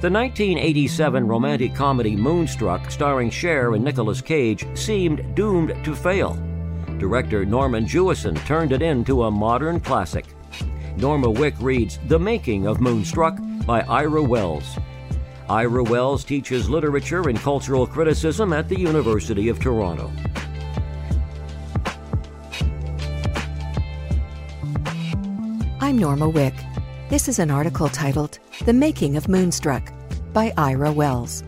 The 1987 romantic comedy Moonstruck, starring Cher and Nicolas Cage, seemed doomed to fail. Director Norman Jewison turned it into a modern classic. Norma Wick reads The Making of Moonstruck by Ira Wells. Ira Wells teaches literature and cultural criticism at the University of Toronto. I'm Norma Wick. This is an article titled The Making of Moonstruck by Ira Wells.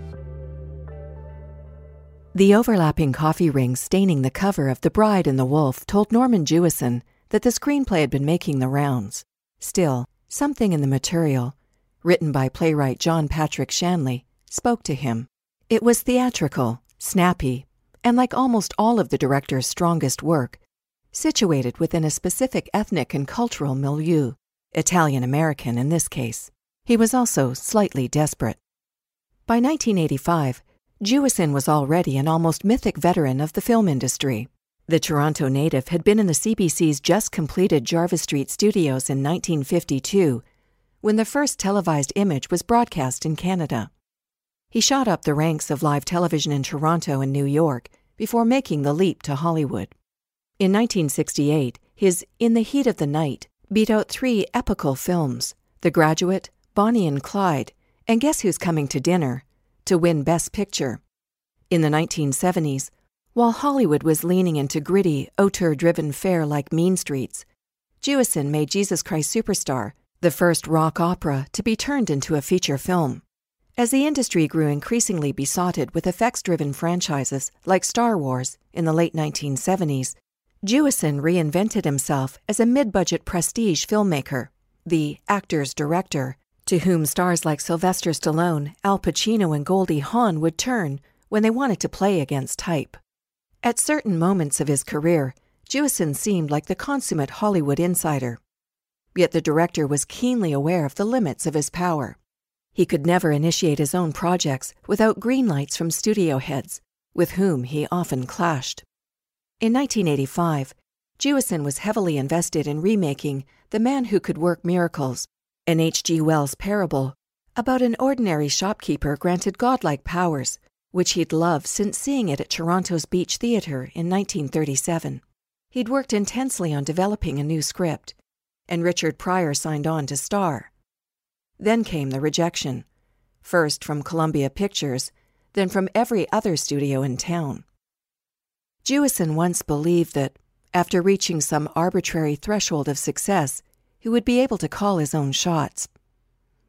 The overlapping coffee rings staining the cover of The Bride and the Wolf told Norman Jewison that the screenplay had been making the rounds. Still, something in the material, written by playwright John Patrick Shanley, spoke to him. It was theatrical, snappy, and like almost all of the director's strongest work, situated within a specific ethnic and cultural milieu, Italian American in this case. He was also slightly desperate. By 1985, Jewison was already an almost mythic veteran of the film industry. The Toronto native had been in the CBC's just completed Jarvis Street studios in 1952 when the first televised image was broadcast in Canada. He shot up the ranks of live television in Toronto and New York before making the leap to Hollywood. In 1968, his In the Heat of the Night beat out three epical films The Graduate, Bonnie and Clyde, and Guess Who's Coming to Dinner to win Best Picture. In the 1970s, while Hollywood was leaning into gritty, auteur driven fare like Mean Streets, Jewison made Jesus Christ Superstar the first rock opera to be turned into a feature film. As the industry grew increasingly besotted with effects driven franchises like Star Wars in the late 1970s, Jewison reinvented himself as a mid budget prestige filmmaker, the actor's director, to whom stars like Sylvester Stallone, Al Pacino, and Goldie Hawn would turn when they wanted to play against type. At certain moments of his career, Jewison seemed like the consummate Hollywood insider. Yet the director was keenly aware of the limits of his power. He could never initiate his own projects without green lights from studio heads, with whom he often clashed. In 1985, Jewison was heavily invested in remaking The Man Who Could Work Miracles, an H.G. Wells parable about an ordinary shopkeeper granted godlike powers, which he'd loved since seeing it at Toronto's Beach Theatre in 1937. He'd worked intensely on developing a new script, and Richard Pryor signed on to star. Then came the rejection, first from Columbia Pictures, then from every other studio in town. Jewison once believed that, after reaching some arbitrary threshold of success, he would be able to call his own shots.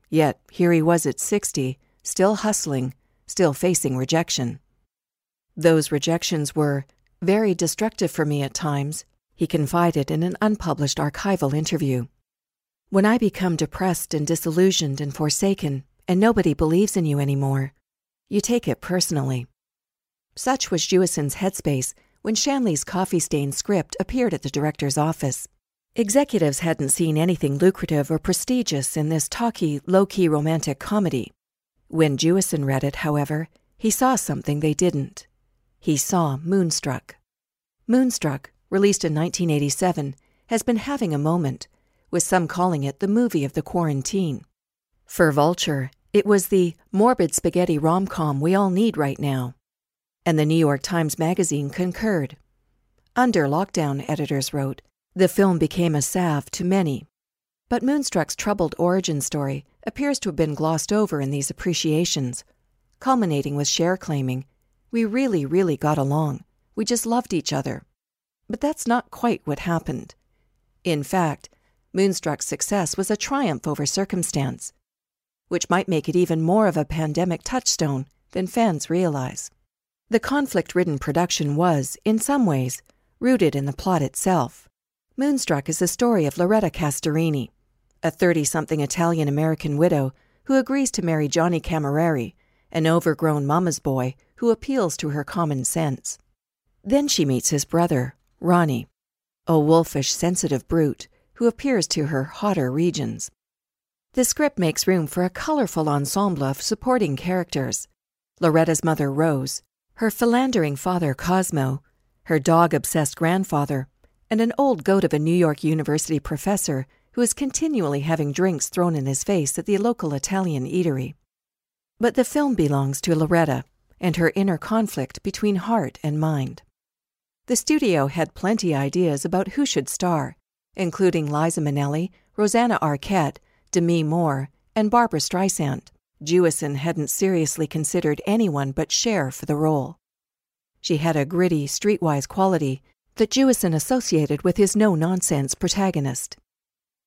Yet here he was at 60, still hustling, still facing rejection. Those rejections were very destructive for me at times, he confided in an unpublished archival interview. When I become depressed and disillusioned and forsaken, and nobody believes in you anymore, you take it personally. Such was Jewison's headspace when Shanley's coffee stained script appeared at the director's office. Executives hadn't seen anything lucrative or prestigious in this talky, low key romantic comedy. When Jewison read it, however, he saw something they didn't. He saw Moonstruck. Moonstruck released in 1987, has been having a moment, with some calling it the movie of the quarantine. For Vulture, it was the morbid spaghetti rom com we all need right now. And the New York Times Magazine concurred. Under lockdown, editors wrote, the film became a salve to many. But Moonstruck's troubled origin story appears to have been glossed over in these appreciations, culminating with Cher claiming, We really, really got along. We just loved each other. But that's not quite what happened. In fact, Moonstruck's success was a triumph over circumstance, which might make it even more of a pandemic touchstone than fans realize. The conflict ridden production was, in some ways, rooted in the plot itself. Moonstruck is the story of Loretta Castorini, a 30 something Italian American widow who agrees to marry Johnny Cammareri, an overgrown mama's boy who appeals to her common sense. Then she meets his brother, Ronnie, a wolfish, sensitive brute who appears to her hotter regions. The script makes room for a colorful ensemble of supporting characters Loretta's mother, Rose, her philandering father, Cosmo, her dog obsessed grandfather, and an old goat of a New York University professor who is continually having drinks thrown in his face at the local Italian eatery. But the film belongs to Loretta and her inner conflict between heart and mind. The studio had plenty ideas about who should star, including Liza Minnelli, Rosanna Arquette, Demi Moore, and Barbra Streisand. Jewison hadn't seriously considered anyone but Cher for the role. She had a gritty, streetwise quality that Jewison associated with his no nonsense protagonist.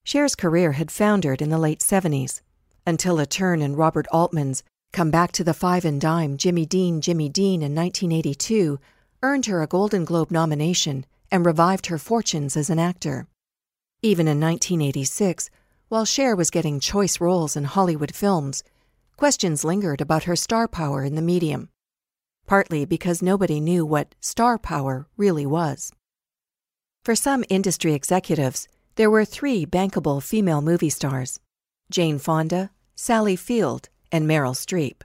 Cher's career had foundered in the late 70s, until a turn in Robert Altman's Come Back to the Five and Dime Jimmy Dean, Jimmy Dean in 1982 earned her a Golden Globe nomination and revived her fortunes as an actor. Even in 1986, while Cher was getting choice roles in Hollywood films, questions lingered about her star power in the medium, partly because nobody knew what star power really was. For some industry executives, there were three bankable female movie stars Jane Fonda, Sally Field, and Meryl Streep.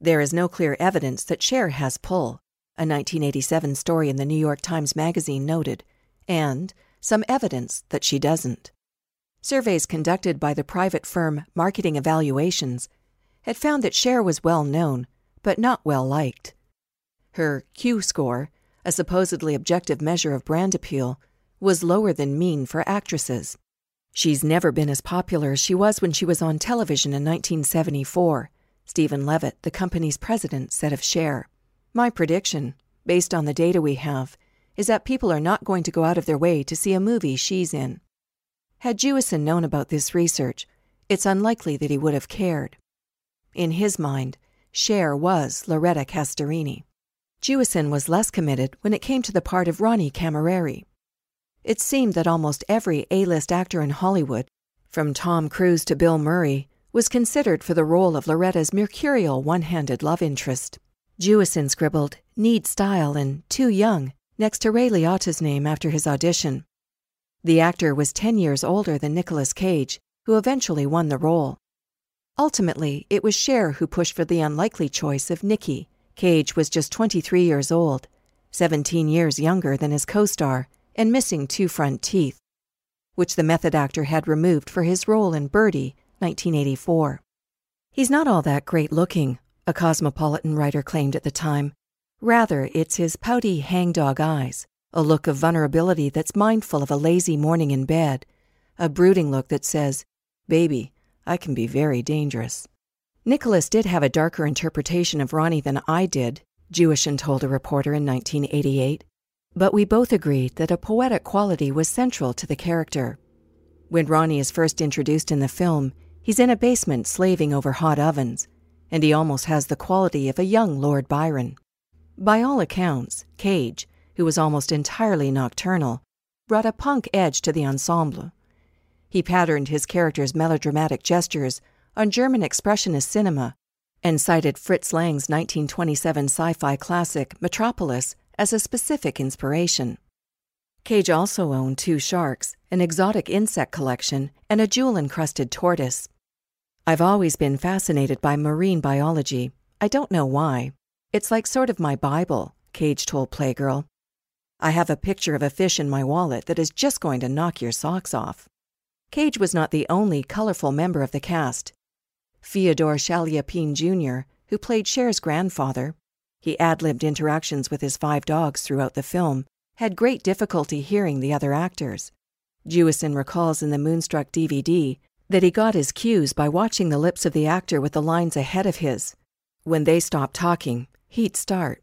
There is no clear evidence that Cher has pull, a 1987 story in the New York Times Magazine noted, and some evidence that she doesn't. Surveys conducted by the private firm Marketing Evaluations had found that Cher was well known, but not well liked. Her Q score, a supposedly objective measure of brand appeal, was lower than mean for actresses. She's never been as popular as she was when she was on television in 1974, Stephen Levitt, the company's president, said of Cher. My prediction, based on the data we have, is that people are not going to go out of their way to see a movie she's in. Had Jewison known about this research, it's unlikely that he would have cared. In his mind, Cher was Loretta Castorini. Jewison was less committed when it came to the part of Ronnie Cammareri. It seemed that almost every A list actor in Hollywood, from Tom Cruise to Bill Murray, was considered for the role of Loretta's mercurial one handed love interest. Jewison scribbled, need style and too young, next to Ray Liotta's name after his audition. The actor was 10 years older than Nicolas Cage, who eventually won the role. Ultimately, it was Cher who pushed for the unlikely choice of Nikki. Cage was just 23 years old, 17 years younger than his co star, and missing two front teeth, which the method actor had removed for his role in Birdy, 1984. He's not all that great looking, a cosmopolitan writer claimed at the time. Rather, it's his pouty hangdog eyes, a look of vulnerability that's mindful of a lazy morning in bed, a brooding look that says, Baby, I can be very dangerous. Nicolas did have a darker interpretation of Ronnie than I did, Jewison told a reporter in 1988. But we both agreed that a poetic quality was central to the character. When Ronnie is first introduced in the film, he's in a basement slaving over hot ovens, and he almost has the quality of a young Lord Byron. By all accounts, Cage, who was almost entirely nocturnal, brought a punk edge to the ensemble. He patterned his character's melodramatic gestures on German expressionist cinema and cited Fritz Lang's 1927 sci fi classic Metropolis as a specific inspiration. Cage also owned two sharks, an exotic insect collection, and a jewel encrusted tortoise. I've always been fascinated by marine biology. I don't know why. It's like sort of my Bible, Cage told Playgirl. I have a picture of a fish in my wallet that is just going to knock your socks off. Cage was not the only colorful member of the cast. Fyodor Chaliapin Jr., who played Cher's grandfather, he ad libbed interactions with his five dogs throughout the film, had great difficulty hearing the other actors. Jewison recalls in the Moonstruck DVD that he got his cues by watching the lips of the actor with the lines ahead of his. When they stopped talking, he'd start.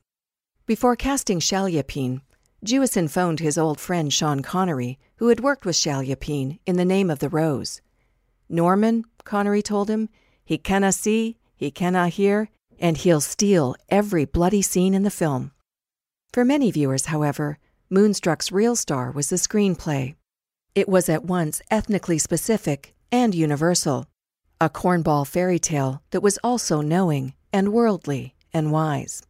Before casting Chaliapin, Jewison phoned his old friend Sean Connery, who had worked with Chaliapin in The Name of the Rose. Norman, Connery told him, he canna see, he canna hear, and he'll steal every bloody scene in the film. For many viewers, however, Moonstruck's real star was the screenplay. It was at once ethnically specific and universal, a cornball fairy tale that was also knowing and worldly and wise.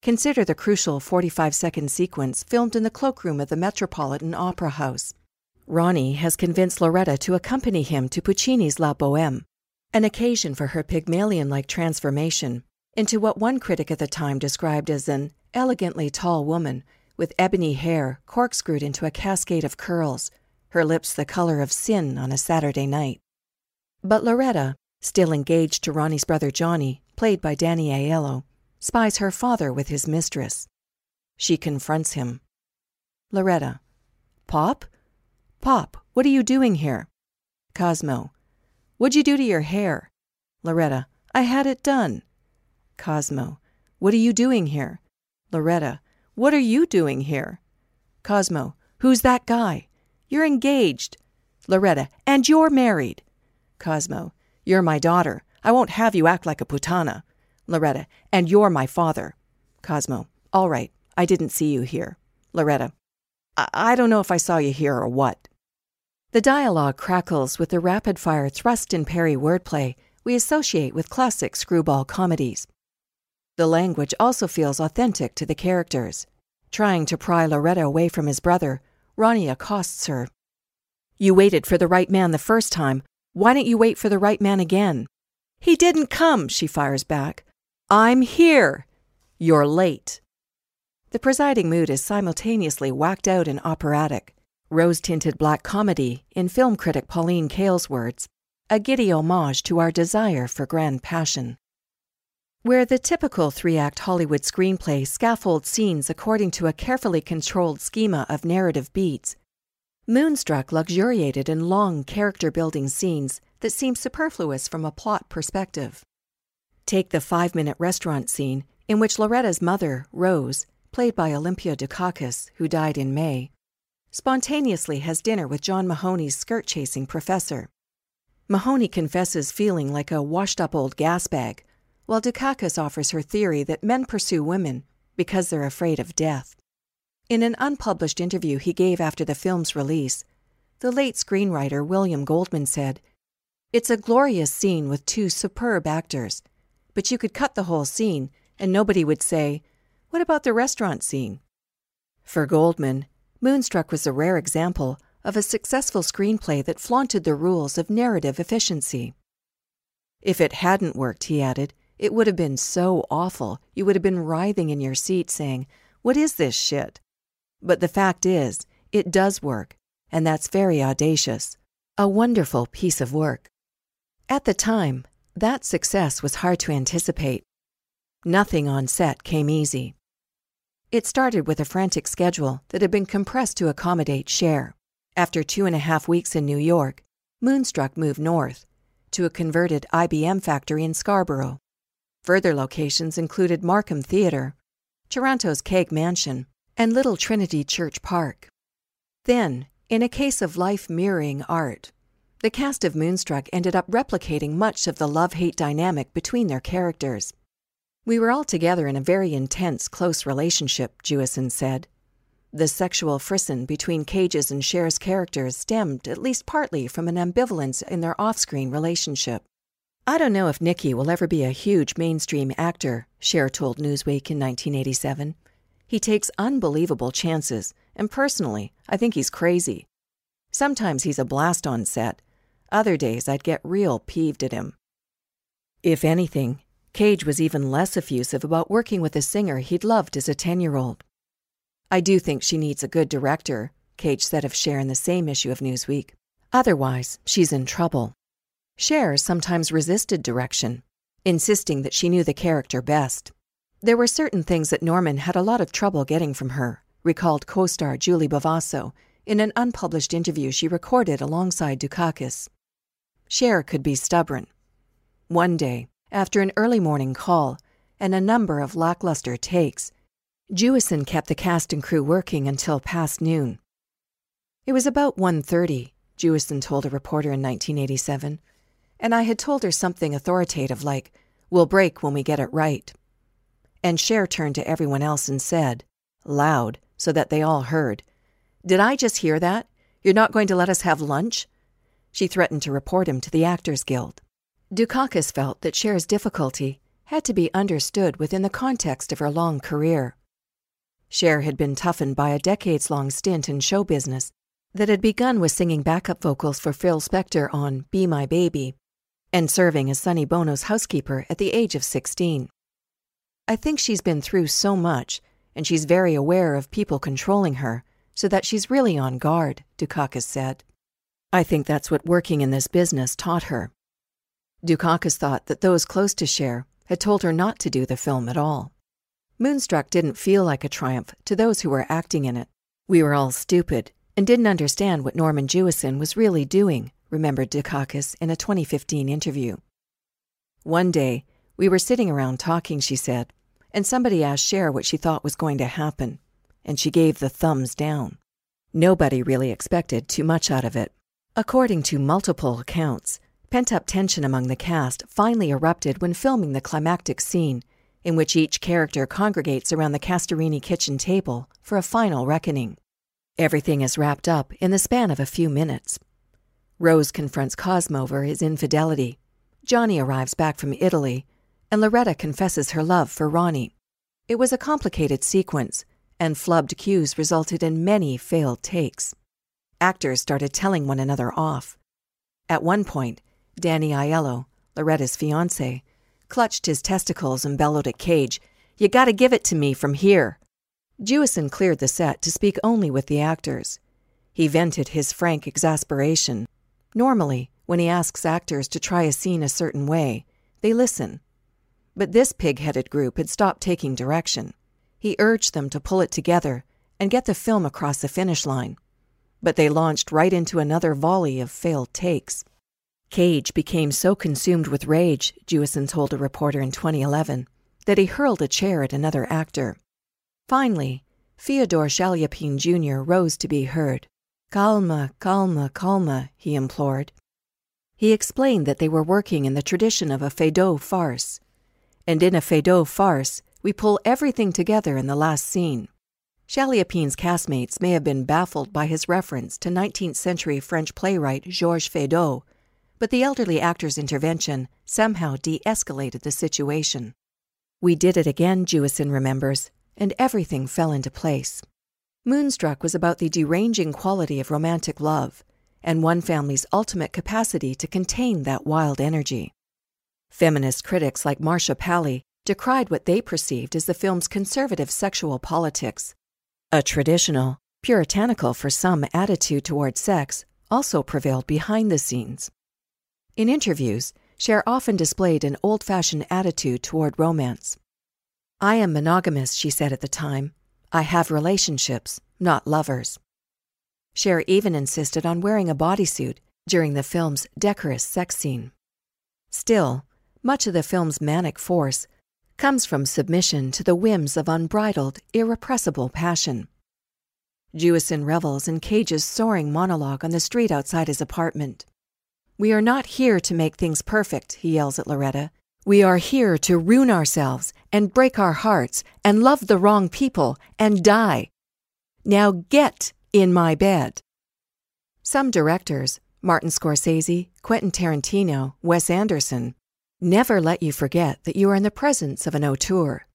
Consider the crucial 45 second sequence filmed in the cloakroom of the Metropolitan Opera House. Ronnie has convinced Loretta to accompany him to Puccini's La Boheme, an occasion for her Pygmalion like transformation into what one critic at the time described as an elegantly tall woman with ebony hair corkscrewed into a cascade of curls, her lips the color of sin on a Saturday night. But Loretta, still engaged to Ronnie's brother Johnny, played by Danny Aiello, spies her father with his mistress. She confronts him. Loretta, Pop? Pop, what are you doing here? Cosmo, What'd you do to your hair? Loretta, I had it done. Cosmo, What are you doing here? Loretta, What are you doing here? Cosmo, Who's that guy? You're engaged. Loretta, And you're married. Cosmo, You're my daughter. I won't have you act like a putana. Loretta, And you're my father. Cosmo, All right. I didn't see you here. Loretta, I, I don't know if I saw you here or what. The dialogue crackles with the rapid fire thrust and parry wordplay we associate with classic screwball comedies. The language also feels authentic to the characters. Trying to pry Loretta away from his brother, Ronnie accosts her. You waited for the right man the first time. Why don't you wait for the right man again? He didn't come, she fires back. I'm here. You're late. The presiding mood is simultaneously whacked out and operatic rose tinted black comedy, in film critic Pauline Kael's words, a giddy homage to our desire for grand passion. Where the typical three act Hollywood screenplay scaffolds scenes according to a carefully controlled schema of narrative beats, Moonstruck luxuriated in long character building scenes that seem superfluous from a plot perspective. Take the five minute restaurant scene in which Loretta's mother, Rose, played by Olympia Dukakis, who died in May, spontaneously has dinner with John Mahoney's skirt chasing professor. Mahoney confesses feeling like a washed up old gas bag, while Dukakis offers her theory that men pursue women because they're afraid of death. In an unpublished interview he gave after the film's release, the late screenwriter William Goldman said, It's a glorious scene with two superb actors, but you could cut the whole scene and nobody would say, What about the restaurant scene? For Goldman, Moonstruck was a rare example of a successful screenplay that flaunted the rules of narrative efficiency. If it hadn't worked, he added, it would have been so awful you would have been writhing in your seat saying, What is this shit? But the fact is, it does work, and that's very audacious. A wonderful piece of work. At the time, that success was hard to anticipate. Nothing on set came easy. It started with a frantic schedule that had been compressed to accommodate Cher. After two and a half weeks in New York, Moonstruck moved north to a converted IBM factory in Scarborough. Further locations included Markham Theatre, Toronto's Keg Mansion, and Little Trinity Church Park. Then, in a case of life mirroring art, the cast of Moonstruck ended up replicating much of the love hate dynamic between their characters. We were all together in a very intense, close relationship, Jewison said. The sexual frisson between Cage's and Cher's characters stemmed, at least partly, from an ambivalence in their off screen relationship. I don't know if Nicky will ever be a huge mainstream actor, Cher told Newsweek in 1987. He takes unbelievable chances, and personally, I think he's crazy. Sometimes he's a blast on set. Other days, I'd get real peeved at him. If anything, Cage was even less effusive about working with a singer he'd loved as a 10 year old. I do think she needs a good director, Cage said of Cher in the same issue of Newsweek. Otherwise, she's in trouble. Cher sometimes resisted direction, insisting that she knew the character best. There were certain things that Norman had a lot of trouble getting from her, recalled co star Julie Bovasso in an unpublished interview she recorded alongside Dukakis. Cher could be stubborn. One day, after an early morning call and a number of lackluster takes, Jewison kept the cast and crew working until past noon. It was about 1.30, Jewison told a reporter in 1987, and I had told her something authoritative like, We'll break when we get it right. And Cher turned to everyone else and said, loud, so that they all heard, Did I just hear that? You're not going to let us have lunch? She threatened to report him to the Actors Guild. Dukakis felt that Cher's difficulty had to be understood within the context of her long career. Cher had been toughened by a decades long stint in show business that had begun with singing backup vocals for Phil Spector on Be My Baby and serving as Sonny Bono's housekeeper at the age of 16. I think she's been through so much, and she's very aware of people controlling her, so that she's really on guard, Dukakis said. I think that's what working in this business taught her. Dukakis thought that those close to Cher had told her not to do the film at all. Moonstruck didn't feel like a triumph to those who were acting in it. We were all stupid and didn't understand what Norman Jewison was really doing, remembered Dukakis in a 2015 interview. One day, we were sitting around talking, she said, and somebody asked Cher what she thought was going to happen, and she gave the thumbs down. Nobody really expected too much out of it. According to multiple accounts, pent up tension among the cast finally erupted when filming the climactic scene in which each character congregates around the Castorini kitchen table for a final reckoning. Everything is wrapped up in the span of a few minutes. Rose confronts Cosmo over his infidelity. Johnny arrives back from Italy, and Loretta confesses her love for Ronnie. It was a complicated sequence, and flubbed cues resulted in many failed takes. Actors started telling one another off. At one point, Danny Aiello, Loretta's fiance, clutched his testicles and bellowed at Cage, You gotta give it to me from here. Jewison cleared the set to speak only with the actors. He vented his frank exasperation. Normally, when he asks actors to try a scene a certain way, they listen. But this pig headed group had stopped taking direction. He urged them to pull it together and get the film across the finish line. But they launched right into another volley of failed takes. Cage became so consumed with rage, Jewison told a reporter in 2011, that he hurled a chair at another actor. Finally, Fyodor Chaliapin Jr. rose to be heard. Calma, calma, calma, he implored. He explained that they were working in the tradition of a Feydeau farce. And in a Feydeau farce, we pull everything together in the last scene. Chaliapin's castmates may have been baffled by his reference to 19th century French playwright Georges Feydeau, but the elderly actor's intervention somehow de escalated the situation. We did it again, Jewison remembers, and everything fell into place. Moonstruck was about the deranging quality of romantic love and one family's ultimate capacity to contain that wild energy. Feminist critics like Marcia Pally decried what they perceived as the film's conservative sexual politics. A traditional, puritanical for some attitude toward sex also prevailed behind the scenes. In interviews, Cher often displayed an old fashioned attitude toward romance. I am monogamous, she said at the time. I have relationships, not lovers. Cher even insisted on wearing a bodysuit during the film's decorous sex scene. Still, much of the film's manic force comes from submission to the whims of unbridled, irrepressible passion. Jewison revels in Cage's soaring monologue on the street outside his apartment. We are not here to make things perfect, he yells at Loretta. We are here to ruin ourselves and break our hearts and love the wrong people and die. Now get in my bed. Some directors, Martin Scorsese, Quentin Tarantino, Wes Anderson, never let you forget that you are in the presence of an auteur.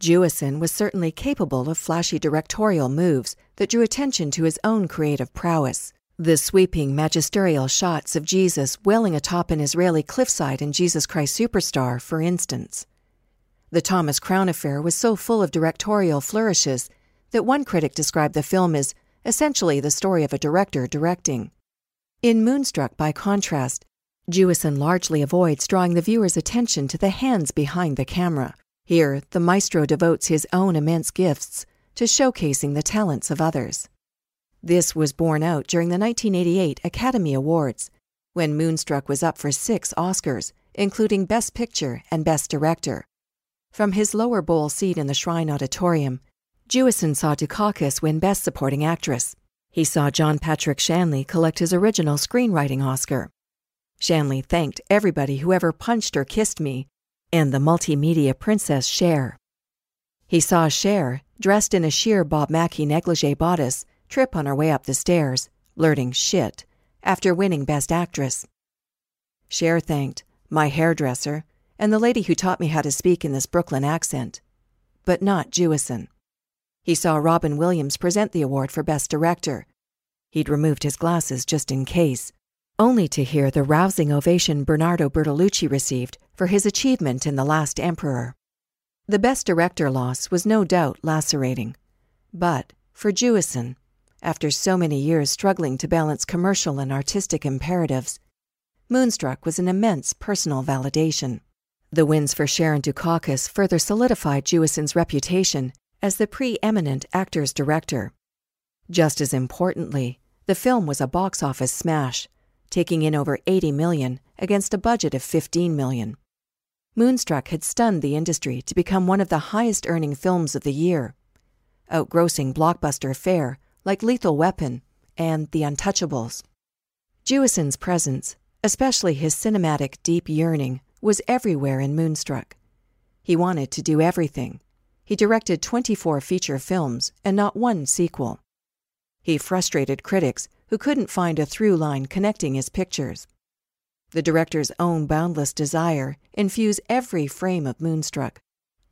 Jewison was certainly capable of flashy directorial moves that drew attention to his own creative prowess. The sweeping magisterial shots of Jesus wailing atop an Israeli cliffside in Jesus Christ Superstar, for instance. The Thomas Crown affair was so full of directorial flourishes that one critic described the film as essentially the story of a director directing. In Moonstruck, by contrast, Jewison largely avoids drawing the viewer's attention to the hands behind the camera. Here, the maestro devotes his own immense gifts to showcasing the talents of others. This was borne out during the 1988 Academy Awards, when Moonstruck was up for six Oscars, including Best Picture and Best Director. From his lower bowl seat in the Shrine Auditorium, Jewison saw Dukakis win Best Supporting Actress. He saw John Patrick Shanley collect his original screenwriting Oscar. Shanley thanked everybody who ever punched or kissed me, and the multimedia princess Cher. He saw Cher, dressed in a sheer Bob Mackie negligee bodice, trip on her way up the stairs, blurting shit, after winning Best Actress. Cher thanked my hairdresser and the lady who taught me how to speak in this Brooklyn accent. But not Jewison. He saw Robin Williams present the award for Best Director. He'd removed his glasses just in case, only to hear the rousing ovation Bernardo Bertolucci received for his achievement in The Last Emperor. The Best Director loss was no doubt lacerating. But for Jewison, after so many years struggling to balance commercial and artistic imperatives, Moonstruck was an immense personal validation. The wins for Cher and Dukakis further solidified Jewison's reputation as the preeminent actor's director. Just as importantly, the film was a box office smash, taking in over 80 million against a budget of 15 million. Moonstruck had stunned the industry to become one of the highest earning films of the year, outgrossing blockbuster fare like Lethal Weapon and The Untouchables. Jewison's presence, especially his cinematic deep yearning, was everywhere in Moonstruck. He wanted to do everything. He directed 24 feature films and not one sequel. He frustrated critics who couldn't find a through line connecting his pictures. The director's own boundless desire infuse every frame of Moonstruck,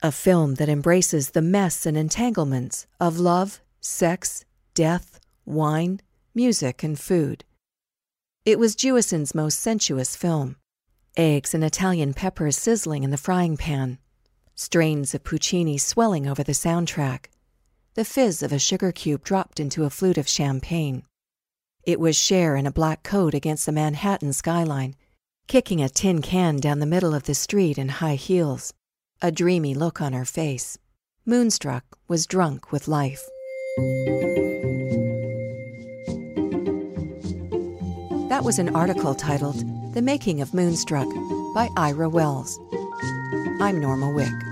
a film that embraces the mess and entanglements of love, sex, death, wine, music, and food. It was Jewison's most sensuous film. Eggs and Italian peppers sizzling in the frying pan, strains of Puccini swelling over the soundtrack, the fizz of a sugar cube dropped into a flute of champagne. It was Cher in a black coat against the Manhattan skyline, kicking a tin can down the middle of the street in high heels, a dreamy look on her face. Moonstruck was drunk with life. That was an article titled The Making of Moonstruck by Ira Wells. I'm Norma Wick.